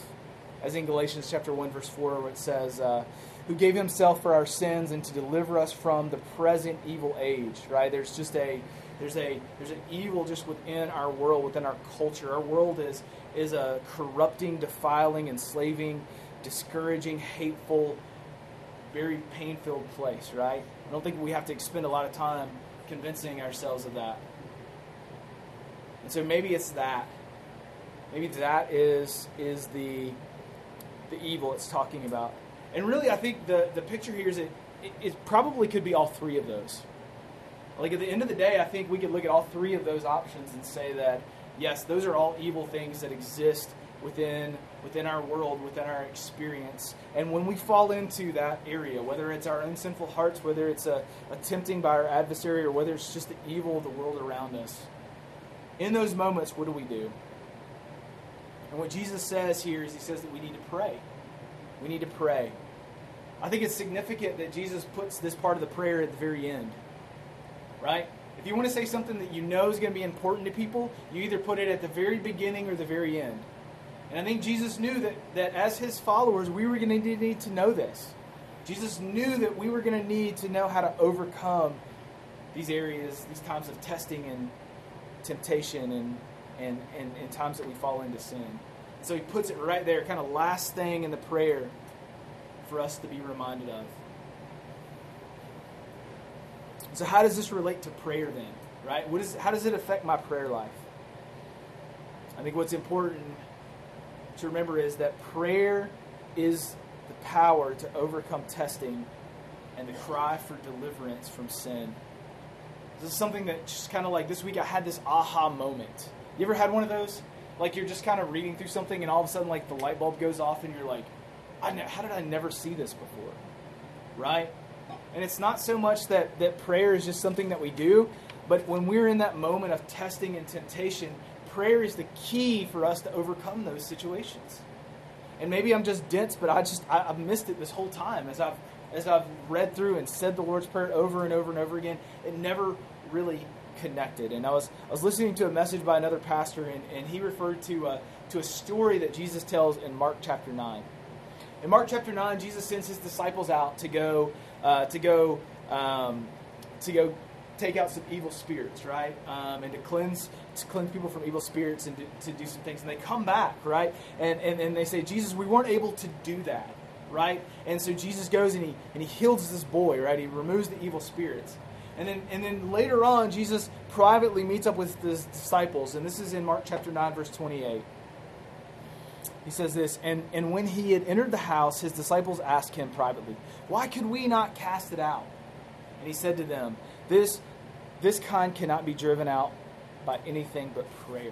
As in Galatians chapter 1, verse 4, where it says, uh, who gave himself for our sins and to deliver us from the present evil age, right? There's just a there's a there's an evil just within our world, within our culture. Our world is is a corrupting, defiling, enslaving, discouraging, hateful, very pain-filled place, right? I don't think we have to expend a lot of time convincing ourselves of that. And so maybe it's that. Maybe that is is the the evil it's talking about. And really, I think the, the picture here is it, it, it probably could be all three of those. Like at the end of the day, I think we could look at all three of those options and say that, yes, those are all evil things that exist within within our world, within our experience. And when we fall into that area, whether it's our own sinful hearts, whether it's a, a tempting by our adversary, or whether it's just the evil of the world around us, in those moments, what do we do? And what Jesus says here is he says that we need to pray. We need to pray. I think it's significant that Jesus puts this part of the prayer at the very end. Right? If you want to say something that you know is going to be important to people, you either put it at the very beginning or the very end. And I think Jesus knew that, that as his followers, we were going to need to know this. Jesus knew that we were going to need to know how to overcome these areas, these times of testing and temptation and, and, and, and times that we fall into sin. So he puts it right there, kind of last thing in the prayer for us to be reminded of. So how does this relate to prayer then? Right? What is, how does it affect my prayer life? I think what's important to remember is that prayer is the power to overcome testing and the cry for deliverance from sin. This is something that just kind of like this week I had this aha moment. You ever had one of those? Like you're just kind of reading through something and all of a sudden like the light bulb goes off and you're like, I ne- how did I never see this before? Right? And it's not so much that, that prayer is just something that we do, but when we're in that moment of testing and temptation, prayer is the key for us to overcome those situations. And maybe I'm just dense, but I just I, have missed it this whole time as I've as I've read through and said the Lord's Prayer over and over and over again. It never really connected. And I was I was listening to a message by another pastor, and, and he referred to a, to a story that Jesus tells in Mark chapter nine. In Mark chapter nine, Jesus sends his disciples out to go uh, to go um, to go take out some evil spirits, right? Um, and to cleanse to cleanse people from evil spirits and to, to, do some things. And they come back, right? And, and and they say, Jesus, we weren't able to do that. right? And so Jesus goes and he and he heals this boy, right? He removes the evil spirits. And then and then later on Jesus privately meets up with his disciples, and this is in Mark chapter 9 verse 28. He says this, and, and when he had entered the house, his disciples asked him privately, Why could we not cast it out? And he said to them, This this kind cannot be driven out by anything but prayer.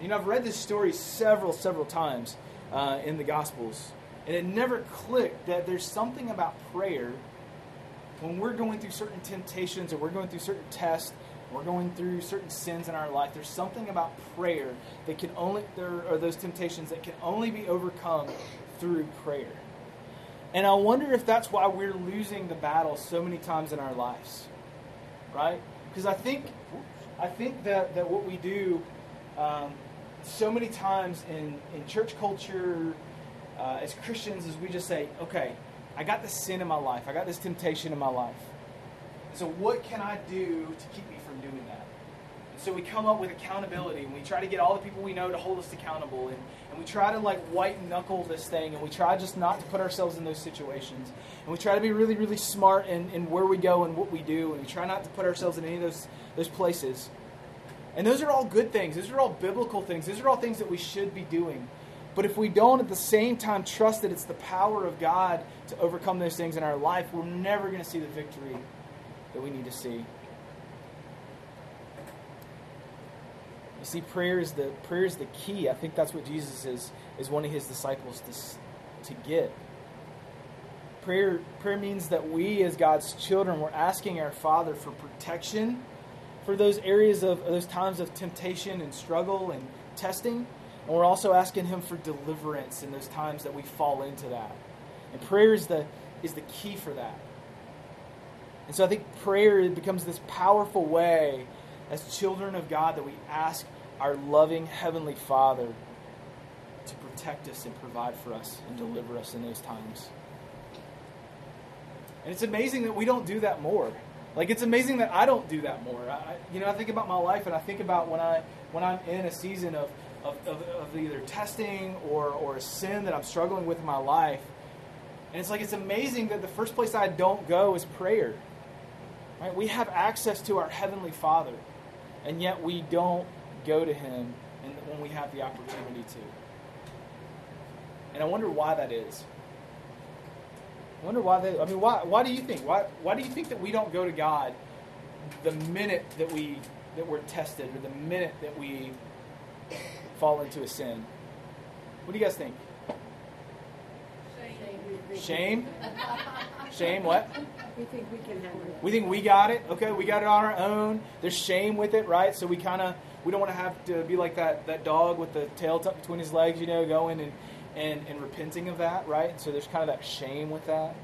You know, I've read this story several, several times uh, in the Gospels, and it never clicked that there's something about prayer when we're going through certain temptations or we're going through certain tests, we're going through certain sins in our life. There's something about prayer that can only there are those temptations that can only be overcome through prayer. And I wonder if that's why we're losing the battle so many times in our lives, right? Because I think I think that, that what we do um, so many times in, in church culture uh, as Christians is we just say, okay, I got this sin in my life, I got this temptation in my life. So what can I do to keep me? So we come up with accountability and we try to get all the people we know to hold us accountable and, and we try to like white knuckle this thing and we try just not to put ourselves in those situations. And we try to be really, really smart in, in where we go and what we do and we try not to put ourselves in any of those those places. And those are all good things. Those are all biblical things. Those are all things that we should be doing. But if we don't at the same time trust that it's the power of God to overcome those things in our life, we're never going to see the victory that we need to see. You see, prayer is the prayer is the key. I think that's what Jesus is is wanting his disciples to, to get. Prayer prayer means that we as God's children we're asking our Father for protection for those areas of those times of temptation and struggle and testing. And we're also asking him for deliverance in those times that we fall into that. And prayer is the is the key for that. And so I think prayer becomes this powerful way as children of God that we ask our loving Heavenly Father to protect us and provide for us and deliver us in those times. And it's amazing that we don't do that more. Like it's amazing that I don't do that more. I, you know, I think about my life and I think about when I when I'm in a season of of, of, of either testing or or a sin that I'm struggling with in my life, and it's like it's amazing that the first place I don't go is prayer. Right? We have access to our heavenly Father, and yet we don't go to Him when we have the opportunity to. And I wonder why that is. I wonder why they. I mean, why? Why do you think? Why? Why do you think that we don't go to God the minute that we that we're tested, or the minute that we fall into a sin? What do you guys think? Shame. Shame. What? We think we can handle it. We think we got it. Okay, we got it on our own. There's shame with it, right? So we kind of we don't want to have to be like that that dog with the tail tucked between his legs, you know, going and and, and repenting of that, right? So there's kind of that shame with that.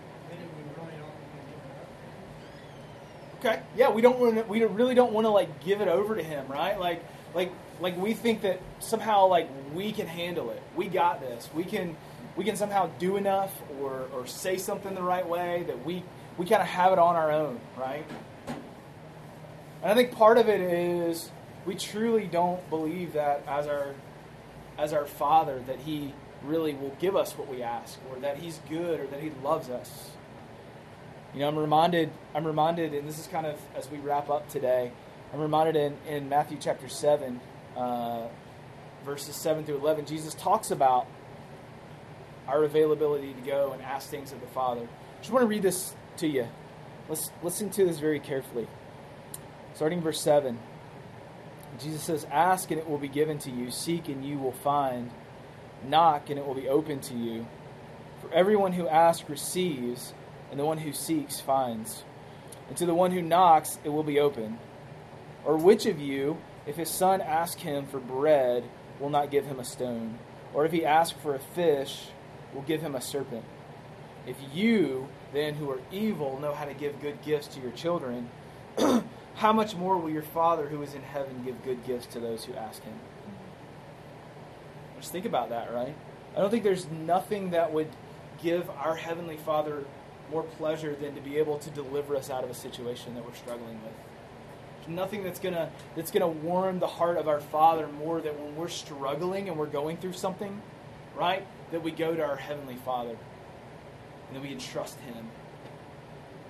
Okay, yeah, we don't want to, we really don't want to like give it over to him, right? Like like like we think that somehow like we can handle it. We got this. We can we can somehow do enough or or say something the right way that we we kind of have it on our own, right? And I think part of it is we truly don't believe that as our as our father that he really will give us what we ask or that he's good or that he loves us. You know, I'm reminded, I'm reminded, and this is kind of as we wrap up today, I'm reminded in, in Matthew chapter 7, uh, verses 7 through 11, Jesus talks about our availability to go and ask things of the Father. I just want to read this to you. Let's listen to this very carefully. Starting verse 7, Jesus says, Ask and it will be given to you, seek and you will find, knock and it will be open to you. For everyone who asks receives and the one who seeks finds. And to the one who knocks, it will be open. Or which of you, if his son asks him for bread, will not give him a stone? Or if he asks for a fish, will give him a serpent? If you, then, who are evil, know how to give good gifts to your children, how much more will your Father who is in heaven give good gifts to those who ask him? Just think about that, right? I don't think there's nothing that would give our Heavenly Father more pleasure than to be able to deliver us out of a situation that we're struggling with. There's nothing that's gonna that's gonna warm the heart of our Father more than when we're struggling and we're going through something, right? That we go to our Heavenly Father. and that we can trust Him,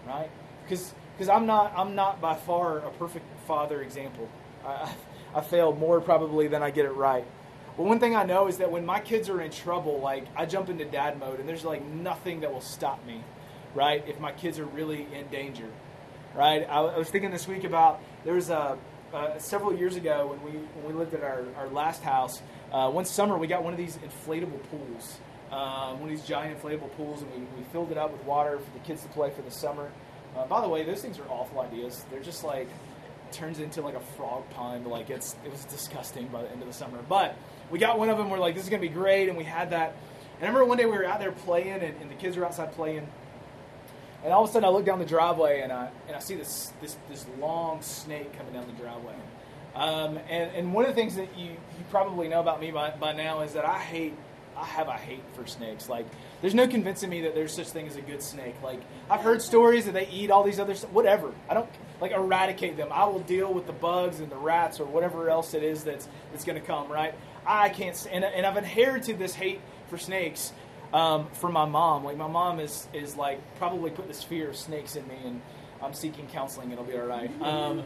right? Because because I'm not I'm not by far a perfect father example. I, I fail more probably than I get it right. But one thing I know is that when my kids are in trouble, like I jump into dad mode, and there's like nothing that will stop me, right? If my kids are really in danger, right? I, I was thinking this week about there was a uh, several years ago when we when we lived at our, our last house. Uh, one summer we got one of these inflatable pools, um, one of these giant inflatable pools, and we, we filled it up with water for the kids to play for the summer. Uh, by the way, those things are awful ideas. They're just like turns into like a frog pond. Like it's it was disgusting by the end of the summer. But we got one of them. We're like, this is gonna be great, and we had that. And I remember one day we were out there playing, and, and the kids were outside playing. And all of a sudden, I look down the driveway, and I and I see this this this long snake coming down the driveway. Um, and, and one of the things that you, you probably know about me by, by now is that I hate I have a hate for snakes. Like, there's no convincing me that there's such thing as a good snake. Like, I've heard stories that they eat all these other. Whatever. I don't like eradicate them. I will deal with the bugs and the rats or whatever else it is that's that's going to come. Right. I can't. And, and I've inherited this hate for snakes um, from my mom. Like, my mom is is like probably put this fear of snakes in me, and I'm seeking counseling. It'll be all right. Um,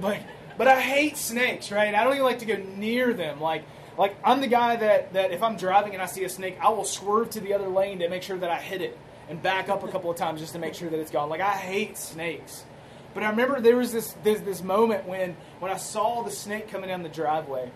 but but I hate snakes. Right. I don't even like to go near them. Like like I'm the guy that, that if I'm driving and I see a snake, I will swerve to the other lane to make sure that I hit it and back up a couple of times just to make sure that it's gone. Like I hate snakes. But I remember there was this this, this moment when when I saw the snake coming down the driveway.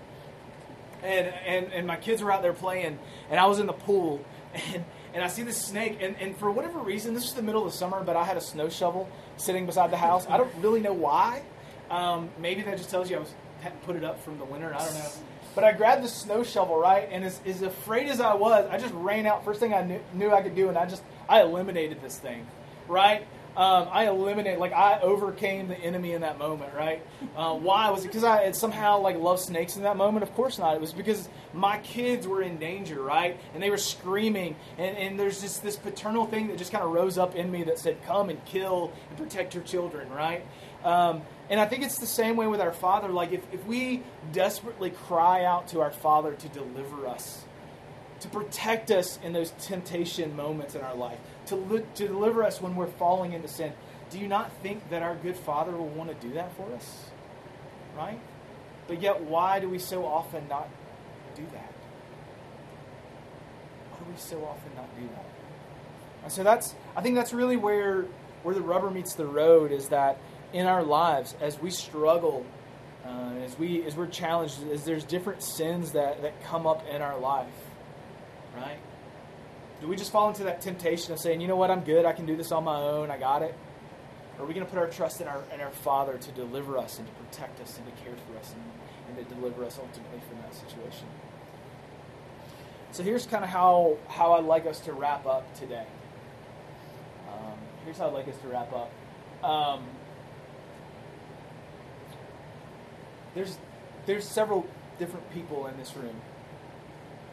And, and and my kids were out there playing and I was in the pool and and I see this snake and, and for whatever reason this was the middle of the summer but I had a snow shovel sitting beside the house. I don't really know why. Um, maybe that just tells you I was hadn't put it up from the winter. I don't know. But I grabbed the snow shovel, right? And as, as afraid as I was, I just ran out. First thing I knew, knew I could do, and I just, I eliminated this thing, right? Um, I eliminated, like, I overcame the enemy in that moment, right? Uh, why? Was it because I had somehow, like, loved snakes in that moment? Of course not. It was because my kids were in danger, right? And they were screaming. And, and there's just this paternal thing that just kind of rose up in me that said, come and kill and protect your children, right? Um, and I think it's the same way with our Father. Like, if, if we desperately cry out to our Father to deliver us, to protect us in those temptation moments in our life, to, li- to deliver us when we're falling into sin, do you not think that our good Father will want to do that for us? Right? But yet, why do we so often not do that? Why do we so often not do that? And so that's, I think that's really where, where the rubber meets the road is that in our lives as we struggle, uh, as we as we're challenged, as there's different sins that, that come up in our life, right? Do we just fall into that temptation of saying, you know what, I'm good, I can do this on my own, I got it? Or are we going to put our trust in our in our Father to deliver us and to protect us and to care for us and, and to deliver us ultimately from that situation? So here's kind of how how I'd like us to wrap up today. Um, here's how I'd like us to wrap up. Um, there's there's several different people in this room,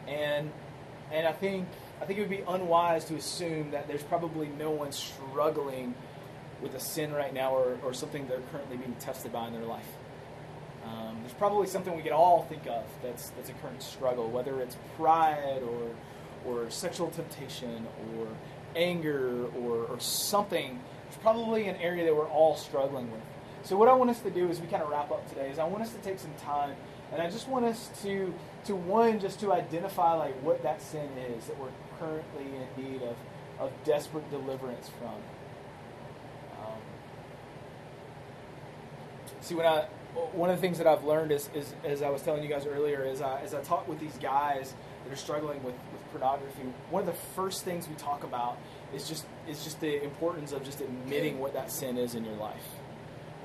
and and I think I think it would be unwise to assume that there's probably no one struggling with a sin right now or, or something they're currently being tested by in their life. Um, there's probably something we could all think of that's that's a current struggle, whether it's pride or or sexual temptation or anger or, or something. It's probably an area that we're all struggling with. So what I want us to do as we kind of wrap up today is I want us to take some time and I just want us to to one just to identify like what that sin is that we're currently in need of of desperate deliverance from. Um, see when I one of the things that I've learned is, is as I was telling you guys earlier is I, as I talk with these guys that are struggling with, with pornography, one of the first things we talk about is just is just the importance of just admitting what that sin is in your life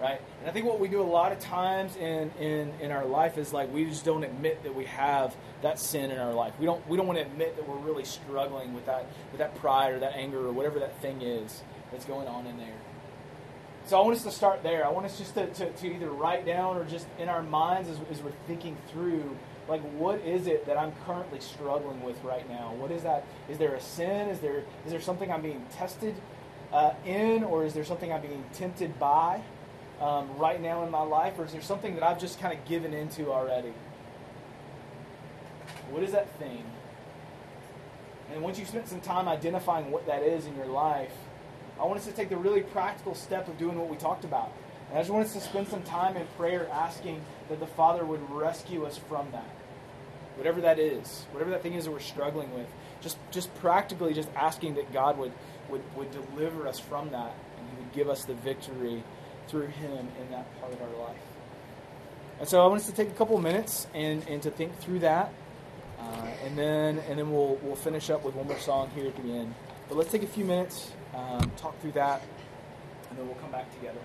right? And I think what we do a lot of times in, in, in our life is like we just don't admit that we have that sin in our life. We don't we don't want to admit that we're really struggling with that with that pride or that anger or whatever that thing is that's going on in there. So I want us to start there. I want us just to, to, to either write down or just in our minds as, as we're thinking through like what is it that I'm currently struggling with right now? What is that? Is there a sin? Is there is there something I'm being tested uh, in, or is there something I'm being tempted by? Um, right now in my life, or is there something that I've just kind of given into already? What is that thing? And once you've spent some time identifying what that is in your life, I want us to take the really practical step of doing what we talked about. And I just want us to spend some time in prayer asking that the Father would rescue us from that. Whatever that is, whatever that thing is that we're struggling with, just just practically just asking that God would, would, would deliver us from that and He would give us the victory through Him in that part of our life. And so I want us to take a couple minutes and, and to think through that. Uh, and then and then we'll we'll finish up with one more song here at the end. But let's take a few minutes, um, talk through that, and then we'll come back together.